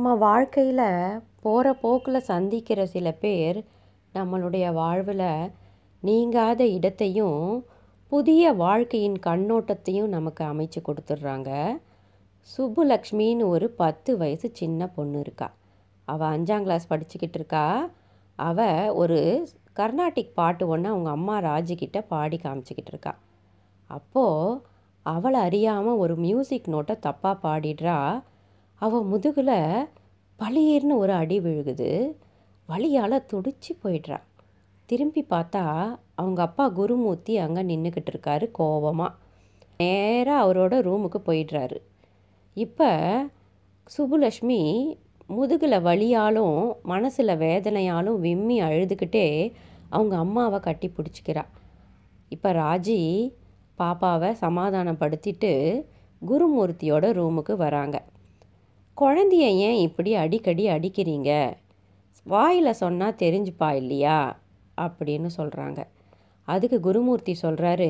நம்ம வாழ்க்கையில் போகிற போக்கில் சந்திக்கிற சில பேர் நம்மளுடைய வாழ்வில் நீங்காத இடத்தையும் புதிய வாழ்க்கையின் கண்ணோட்டத்தையும் நமக்கு அமைச்சு கொடுத்துட்றாங்க. சுப்புலக்ஷ்மின்னு ஒரு பத்து வயசு சின்ன பொண்ணு இருக்கா. அவள் அஞ்சாம் கிளாஸ் படிச்சுக்கிட்டு இருக்கா. அவள் ஒரு கர்நாடிக் பாட்டு ஒன்று அவங்க அம்மா ராஜிக்கிட்ட பாடி காமிச்சிக்கிட்டு இருக்கா. அப்போது அவளை அறியாமல் ஒரு மியூசிக் நோட்டை தப்பாக பாடிடுறா. அவள் முதுகில் பளியர்னு ஒரு அடி விழுகுது. வழியால் துடிச்சு போயிடுறா திரும்பி பார்த்தா அவங்க அப்பா குருமூர்த்தி அங்கே நின்றுக்கிட்டு இருக்காரு கோபமாக நேராக அவரோட ரூமுக்கு போயிடுறாரு. இப்போ சுபுலக்ஷ்மி முதுகில் வழியாலும் மனசில் வேதனையாலும் விம்மி அழுதுகிட்டே அவங்க அம்மாவை கட்டி பிடிச்சிக்கிறா. இப்போ ராஜி பாப்பாவை சமாதானப்படுத்திட்டு குருமூர்த்தியோட ரூமுக்கு வராங்க. குழந்தைய ஏன் இப்படி அடிக்கடி அடிக்கிறீங்க? வாயில் சொன்னால் தெரிஞ்சுப்பா இல்லையா? அப்படின்னு சொல்கிறாங்க அதுக்கு குருமூர்த்தி சொல்கிறாரு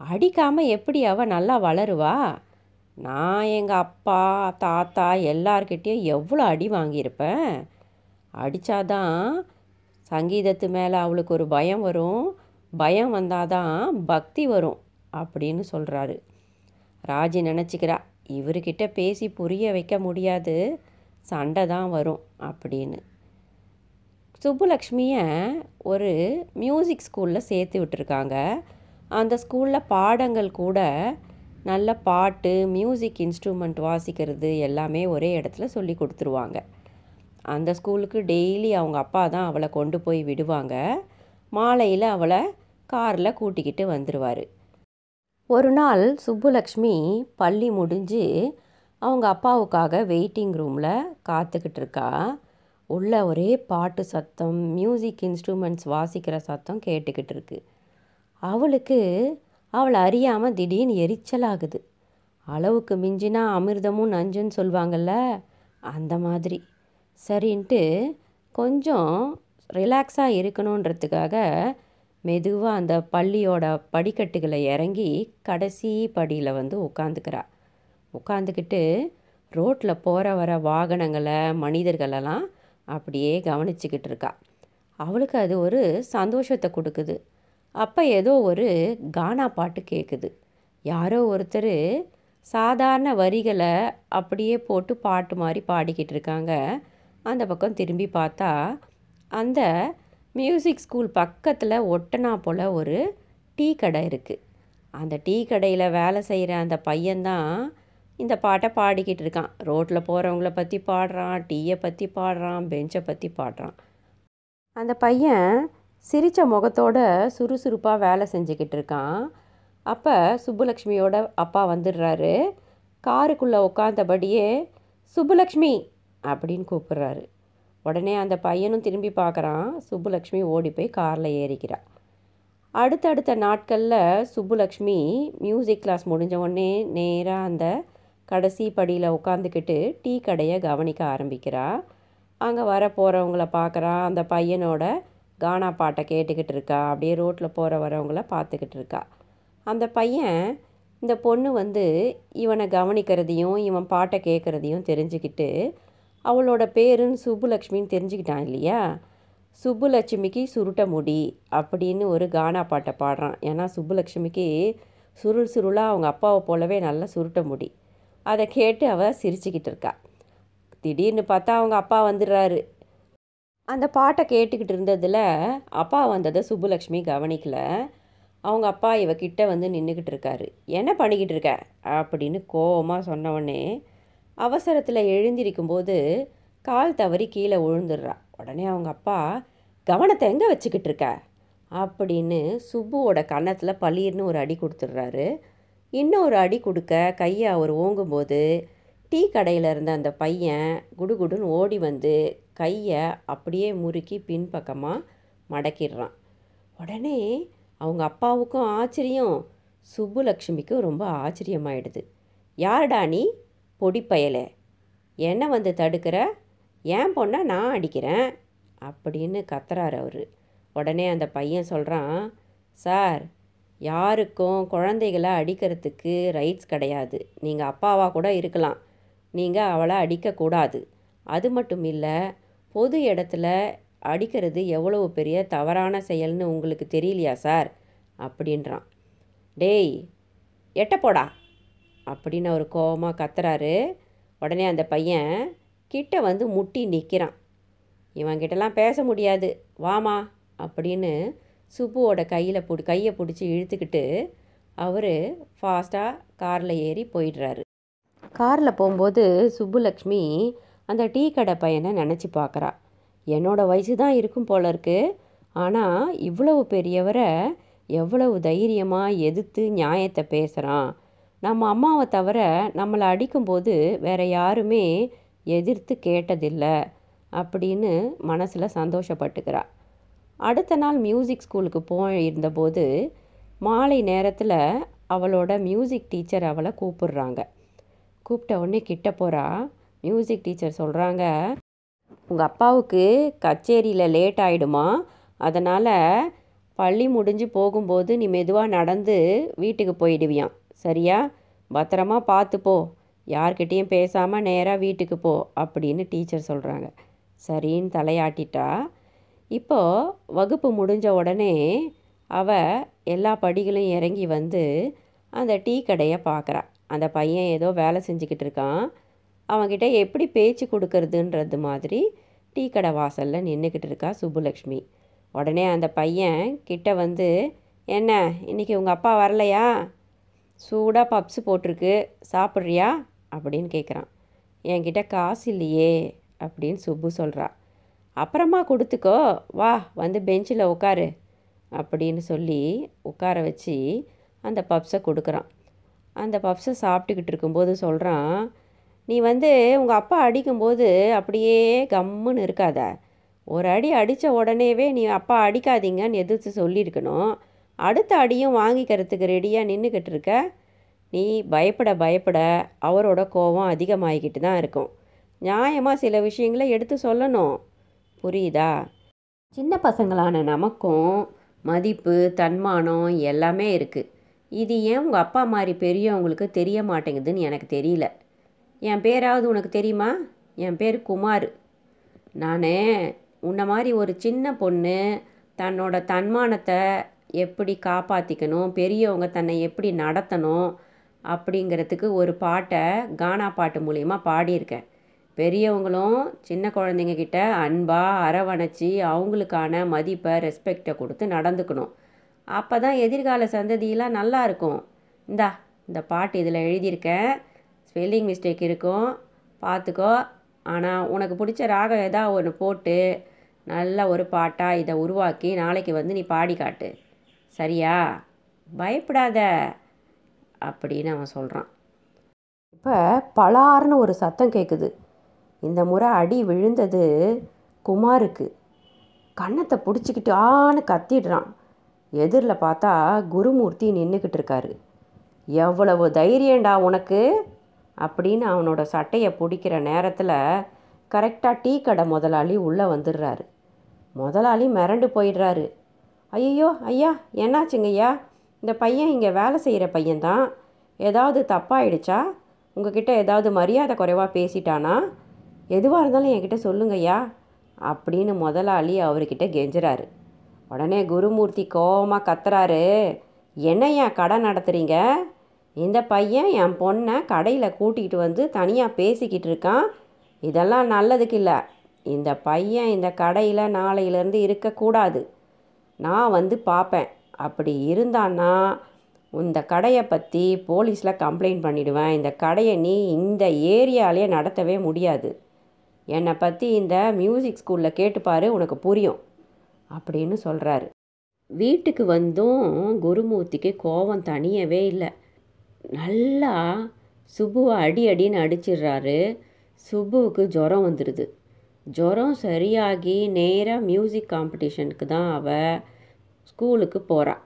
அடிக்காமல் எப்படி அவள் நல்லா வளருவா? நான் எங்கள் அப்பா தாத்தா எல்லார்கிட்டேயும் எவ்வளோ அடி வாங்கியிருப்பேன்? அடித்தாதான் சங்கீதத்து மேலே அவளுக்கு ஒரு பயம் வரும். பயம் வந்தாதான் பக்தி வரும் அப்படின்னு சொல்கிறாரு ராஜி நினச்சிக்கிறா இவர்கிட்ட பேசி புரிய வைக்க முடியாது. சண்டை தான் வரும் அப்படின்னு. சுப்புலக்ஷ்மியை ஒரு மியூசிக் ஸ்கூலில் சேர்த்து விட்டுருக்காங்க. அந்த ஸ்கூலில் பாடங்கள் கூட நல்ல பாட்டு மியூசிக் இன்ஸ்ட்ருமெண்ட் வாசிக்கிறது எல்லாமே ஒரே இடத்துல சொல்லி கொடுத்துருவாங்க. அந்த ஸ்கூலுக்கு டெய்லி அவங்க அப்பா தான் அவளை கொண்டு போய் விடுவாங்க. மாலையில் அவளை காரில் கூட்டிக்கிட்டு வந்துடுவார் ஒரு நாள் சுப்புலக்ஷ்மி பள்ளி முடிஞ்சு அவங்க அப்பாவுக்காக வெயிட்டிங் ரூமில் காத்துக்கிட்டு இருக்கா. உள்ள ஒரே பாட்டு சத்தம் மியூசிக் இன்ஸ்ட்ருமெண்ட்ஸ் வாசிக்கிற சத்தம் கேட்டுக்கிட்டு இருக்கு. அவளுக்கு அவளை அறியாமல் திடீர்னு எரிச்சலாகுது அளவுக்கு மிஞ்சினா அமிர்தமும் நஞ்சுன்னு சொல்லுவாங்கள்ல அந்த மாதிரி. சரின்ட்டு கொஞ்சம் ரிலாக்ஸாக இருக்கணுன்றதுக்காக மெதுவாக அந்த பள்ளியோட படிக்கட்டுகளை இறங்கி கடைசி படியில் வந்து உட்காந்துக்கிறா. உட்காந்துக்கிட்டு ரோட்டில் போகிற வர வாகனங்களை மனிதர்களெல்லாம் அப்படியே கவனிச்சுக்கிட்டு இருக்கா. அவளுக்கு அது ஒரு சந்தோஷத்தை கொடுக்குது. அப்போ ஏதோ ஒரு கானா பாட்டு கேட்குது யாரோ ஒருத்தர் சாதாரண வரிகளை அப்படியே போட்டு பாட்டு மாதிரி பாடிக்கிட்டு இருக்காங்க. அந்த பக்கம் திரும்பி பார்த்தா அந்த மியூசிக் ஸ்கூல் பக்கத்தில் ஒட்டனா போல் ஒரு டீ கடை இருக்குது அந்த டீ கடையில் வேலை செய்கிற அந்த பையன்தான் இந்த பாட்டை பாடிக்கிட்டு இருக்கான். ரோட்டில் போகிறவங்கள பற்றி பாடுறான் டீயை பற்றி பாடுறான் பெஞ்சை பற்றி பாடுறான். அந்த பையன் சிரித்த முகத்தோட சுறுசுறுப்பாக வேலை செஞ்சுக்கிட்டு இருக்கான். அப்போ சுப்புலக்ஷ்மியோட அப்பா வந்துடுறாரு. காருக்குள்ளே உட்காந்தபடியே சுப்புலக்ஷ்மி அப்படின்னு கூப்பிட்றாரு. உடனே அந்த பையனும் திரும்பி பார்க்குறான். சுப்புலக்ஷ்மி ஓடி போய் காரில் ஏறிக்கிறாள் அடுத்தடுத்த நாட்களில் சுப்புலக்ஷ்மி மியூசிக் கிளாஸ் முடிஞ்ச உடனே நேராக அந்த கடைசி படியில் உட்காந்துக்கிட்டு டீ கடையை கவனிக்க ஆரம்பிக்கிறா. அங்கே வர போகிறவங்கள பார்க்குறா அந்த பையனோட கானா பாட்டை கேட்டுக்கிட்டு இருக்கா. அப்படியே ரோட்டில் போகிற வரவங்கள பார்த்துக்கிட்டு இருக்கா. அந்த பையன் இந்த பொண்ணு வந்து இவனை கவனிக்கிறதையும் இவன் பாட்டை கேட்குறதையும் தெரிஞ்சுக்கிட்டு அவளோட பேருன்னு சுப்புலக்ஷ்மின்னு தெரிஞ்சுக்கிட்டான் இல்லையா? சுப்புலட்சுமிக்கு சுருட்ட முடி அப்படின்னு ஒரு கானா பாட்டை பாடுறான். ஏன்னா சுப்புலட்சுமிக்கு சுருள் சுருளாக அவங்க அப்பாவை போலவே நல்லா சுருட்ட முடி. அதை கேட்டு அவள் சிரிச்சுக்கிட்டு இருக்கா. திடீர்னு பார்த்தா அவங்க அப்பா வந்துடுறாரு. அந்த பாட்டை கேட்டுக்கிட்டு இருந்ததில் அப்பா வந்ததை சுப்புலக்ஷ்மி கவனிக்கல. அவங்க அப்பா இவகிட்ட வந்து நின்றுக்கிட்டு இருக்காரு. என்ன பண்ணிக்கிட்டு இருக்க? அப்படின்னு கோவமாக சொன்னவொடனே அவசரத்தில் எழுந்திருக்கும்போது கால் தவறி கீழே விழுந்துடுறா. உடனே அவங்க அப்பா கவனத்தை எங்கே வச்சுக்கிட்டு இருக்க? அப்படின்னு சுப்புவோட கன்னத்தில் பளிர்னு ஒரு அடி கொடுத்துட்றாரு. இன்னொரு அடி கொடுக்க கையை அவர் ஓங்கும்போது டீ கடையில் இருந்த அந்த பையன் குடுகுடுன்னு ஓடி வந்து கையை அப்படியே முறுக்கி பின்பக்கமாக மடக்கிடுறான். உடனே அவங்க அப்பாவுக்கும் ஆச்சரியம். சுப்புலக்ஷ்மிக்கும் ரொம்ப ஆச்சரியமாயிடுது. யாருடா நீ? பொடிப்பயலே என்ன வந்து தடுக்கிற? ஏன் பொண்ணை நான் அடிக்கிறேன்? அப்படின்னு கத்துறாரு அவர். உடனே அந்த பையன் சொல்கிறான் சார் யாருக்கும் குழந்தைகளை அடிக்கிறதுக்கு ரைட்ஸ் கிடையாது. நீங்கள் அப்பாவாக கூட இருக்கலாம். நீங்கள் அவளை அடிக்கக்கூடாது அது மட்டும் இல்லை பொது இடத்துல அடிக்கிறது எவ்வளவு பெரிய தவறான செயல்னு உங்களுக்கு தெரியலையா சார்? அப்படின்றான். டேய் எட்ட போடா. அப்படின்னு அவர் கோவமாக கத்துறாரு. உடனே அந்த பையன் கிட்ட வந்து முட்டி நிற்கிறான் இவங்கிட்டலாம் பேச முடியாது. வாமா அப்படின்னு சுப்புவோட கையில் பிடி கையை பிடிச்சி இழுத்துக்கிட்டு அவர் ஃபாஸ்ட்டாக காரில் ஏறி போயிடுறாரு. காரில் போகும்போது சுப்புலக்ஷ்மி அந்த டீ கடை பையனை நினச்சி பார்க்குறா என்னோடய வயசு தான் இருக்கும் போல இருக்கு. ஆனால் இவ்வளவு பெரியவரை எவ்வளவு தைரியமாக எதிர்த்து நியாயத்தை பேசுகிறான் நம்ம அம்மாவை தவிர நம்மளை அடிக்கும்போது வேற யாருமே எதிர்த்து கேட்டதில்லை அப்படின்னு மனசில் சந்தோஷப்பட்டுக்கிறா. அடுத்த நாள் மியூசிக் ஸ்கூலுக்கு போயிருந்தபோது மாலை நேரத்தில் அவளோட மியூசிக் டீச்சர் அவளை கூப்பிடுறாங்க. கூப்பிட்ட உடனே கிட்ட போகிறா மியூசிக் டீச்சர் சொல்கிறாங்க உங்கள் அப்பாவுக்கு கச்சேரியில் லேட் ஆகிடுமா அதனால் பள்ளி முடிஞ்சு போகும்போது நீ மெதுவாக நடந்து வீட்டுக்கு போயிடுவியான் சரியா? பத்திரமா பார்த்து போ. யார்கிட்டேயும் பேசாமல் நேராக வீட்டுக்கு போ அப்படின்னு டீச்சர் சொல்கிறாங்க சரின்னு தலையாட்டிட்டா. இப்போது வகுப்பு முடிஞ்ச உடனே அவ எல்லா படிகளும் இறங்கி வந்து அந்த டீ கடையை பார்க்குறா. அந்த பையன் ஏதோ வேலை செஞ்சுக்கிட்டு இருக்கான். அவங்கிட்ட எப்படி பேச்சு கொடுக்கறதுன்றது மாதிரி டீ கடை வாசலில் நின்றுக்கிட்டு இருக்கா சுப்புலக்ஷ்மி. உடனே அந்த பையன் கிட்ட வந்து என்ன இன்றைக்கி உங்கள் அப்பா வரலையா? சூடாக பப்ஸு போட்டிருக்கு சாப்பிட்றியா? அப்படின்னு கேட்குறான் என்கிட்ட காசு இல்லையே அப்படின்னு சுப்பு சொல்கிறா அப்புறமா கொடுத்துக்கோ வா வந்து பெஞ்சில் உட்காரு அப்படின்னு சொல்லி உட்கார வச்சு அந்த பப்ஸை கொடுக்குறான். அந்த பப்ஸை சாப்பிட்டுக்கிட்டு இருக்கும்போது சொல்கிறான் நீ வந்து உங்கள் அப்பா அடிக்கும்போது அப்படியே கம்முன்னு இருக்காத. ஒரு அடி அடித்த உடனேவே நீ அப்பா அடிக்காதீங்கன்னு எதிர்த்து சொல்லியிருக்கணும். அடுத்த அடியும் வாங்கிக்கிறதுக்கு ரெடியாக நின்றுக்கிட்டு இருக்க நீ பயப்பட பயப்பட அவரோட கோபம் அதிகமாகிக்கிட்டு தான் இருக்கும். நியாயமாக சில விஷயங்களை எடுத்து சொல்லணும். புரியுதா? சின்ன பசங்களான நமக்கும் மதிப்பு தன்மானம் எல்லாமே இருக்குது இது ஏன் உங்கள் அப்பா மாதிரி பெரியவங்களுக்கு தெரிய மாட்டேங்குதுன்னு எனக்கு தெரியல. என் பேராவது உனக்கு தெரியுமா? என் பேர் குமார். நான் உன்னை மாதிரி ஒரு சின்ன பொண்ணு தன்னோட தன்மானத்தை எப்படி காப்பாற்றிக்கணும் பெரியவங்க தன்னை எப்படி நடத்தணும் அப்படிங்கிறதுக்கு ஒரு பாட்டை கானா பாட்டு மூலிமா பாடியிருக்கேன். பெரியவங்களும் சின்ன குழந்தைங்க கிட்ட அன்பாக அரவணைச்சி அவங்களுக்கான மதிப்பை ரெஸ்பெக்டை கொடுத்து நடந்துக்கணும். அப்போ தான் எதிர்கால சந்ததியெலாம் நல்லா இருக்கும். இந்தா இந்த பாட்டு இதில் எழுதியிருக்கேன். ஸ்பெல்லிங் மிஸ்டேக் இருக்கும். பார்த்துக்கோ ஆனால் உனக்கு பிடிச்ச ராகம் ஏதாவது ஒன்று போட்டு நல்ல ஒரு பாட்டாக இதை உருவாக்கி நாளைக்கு வந்து நீ பாடி காட்டு. சரியா? பயப்படாத அப்படின்னு அவன் சொல்கிறான் இப்போ பலார்னு ஒரு சத்தம் கேட்குது இந்த முறை அடி விழுந்தது குமாருக்கு. கன்னத்தை பிடிச்சிக்கிட்டு ஆன்னு கத்திடுறான். எதிரில் பார்த்தா குருமூர்த்தி நின்றுக்கிட்டு இருக்காரு. எவ்வளவு தைரியண்டா உனக்கு அப்படின்னு அவனோட சட்டையை பிடிக்கிற நேரத்தில் கரெக்டாக டீ கடை முதலாளி உள்ளே வந்துடுறாரு. முதலாளி மிரண்டு போயிடுறாரு. ஐயோ ஐயா என்னாச்சுங்கய்யா? இந்த பையன் இங்கே வேலை செய்கிற பையன்தான். ஏதாவது தப்பாயிடுச்சா? உங்ககிட்ட ஏதாவது மரியாதை குறைவாக பேசிட்டானா? எதுவாக இருந்தாலும் என்கிட்ட சொல்லுங்கய்யா அப்படின்னு முதலாளி அவர்கிட்ட கெஞ்சுறாரு. உடனே குருமூர்த்தி கோபமாக கத்துறாரு. என்னையா கடை நடத்துகிறீங்க இந்த பையன் என் பொண்ணை கடையில் கூட்டிகிட்டு வந்து தனியாக பேசிக்கிட்டு இருக்கான். இதெல்லாம் நல்லதுக்கு இல்லை. இந்த பையன் இந்த கடையில் நாளையிலேருந்து இருக்கக்கூடாது. நான் வந்து பார்ப்பேன். அப்படி இருந்தான்னா இந்த கடையை பற்றி போலீஸில் கம்ப்ளைண்ட் பண்ணிடுவேன். இந்த கடையை நீ இந்த ஏரியாலே நடத்தவே முடியாது. என்னை பற்றி இந்த மியூசிக் ஸ்கூலில் கேட்டுப்பார் உனக்கு புரியும் அப்படின்னு சொல்கிறாரு வீட்டுக்கு வந்தும் குருமூர்த்திக்கு கோபம் தனியவே இல்லை. நல்லா சுபுவை அடி அடின்னு அடிச்சிடுறாரு. சுபுவுக்கு ஜுரம் வந்துடுது. ஜுரம் சரியாகி நேராக மியூசிக் காம்படிஷனுக்கு தான் அவள் ஸ்கூலுக்கு போகிறாள்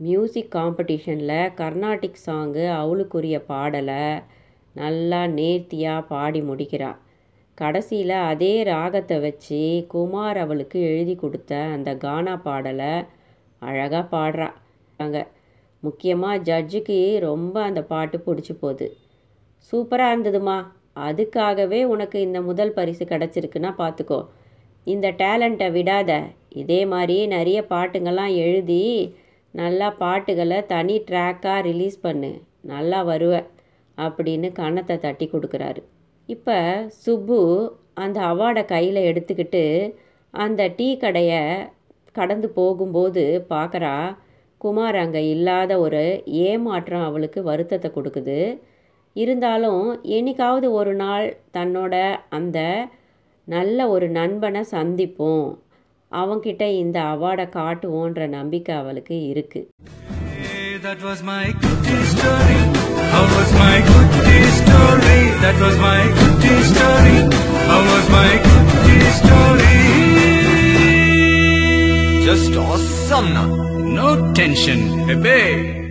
மியூசிக் காம்படிஷனில் கர்நாடிக் சாங்கு அவளுக்குரிய பாடலை நல்லா நேர்த்தியாக பாடி முடிக்கிறாள் கடைசியில் அதே ராகத்தை வச்சு குமார் அவளுக்கு எழுதி கொடுத்த அந்த கானா பாடலை அழகாக பாடுறா. அங்கே முக்கியமாக ஜட்ஜுக்கு ரொம்ப அந்த பாட்டு பிடிச்சி போகுது. சூப்பராக இருந்ததுமா. அதுக்காகவே உனக்கு இந்த முதல் பரிசு கிடச்சிருக்குன்னா பார்த்துக்கோ. இந்த டேலண்ட்டை விடாத. இதே மாதிரி நிறைய பாட்டுங்கள்லாம் எழுதி நல்லா பாட்டுகளை தனி ட்ராக்காக ரிலீஸ் பண்ணு. நல்லா வருவ அப்படின்னு கணத்தை தட்டி கொடுக்குறாரு. இப்போ சுப்பு அந்த அவார்டை கையில் எடுத்துக்கிட்டு அந்த டீ கடையை கடந்து போகும்போது பார்க்குறா குமார் அங்கே இல்லாத ஒரு ஏமாற்றம் அவளுக்கு வருத்தத்தை கொடுக்குது. இருந்தாலும் என்னைக்காவது ஒரு நாள் தன்னோட அந்த நல்ல ஒரு நண்பனை சந்திப்போம் அவன்கிட்ட இந்த அவார்டை காட்டுவோன்ற நம்பிக்கை அவளுக்கு இருக்குது Hey, that was my goodie story. How was my goodie story? That was my goodie story. How was my goodie story? Just awesome now. No tension, baby.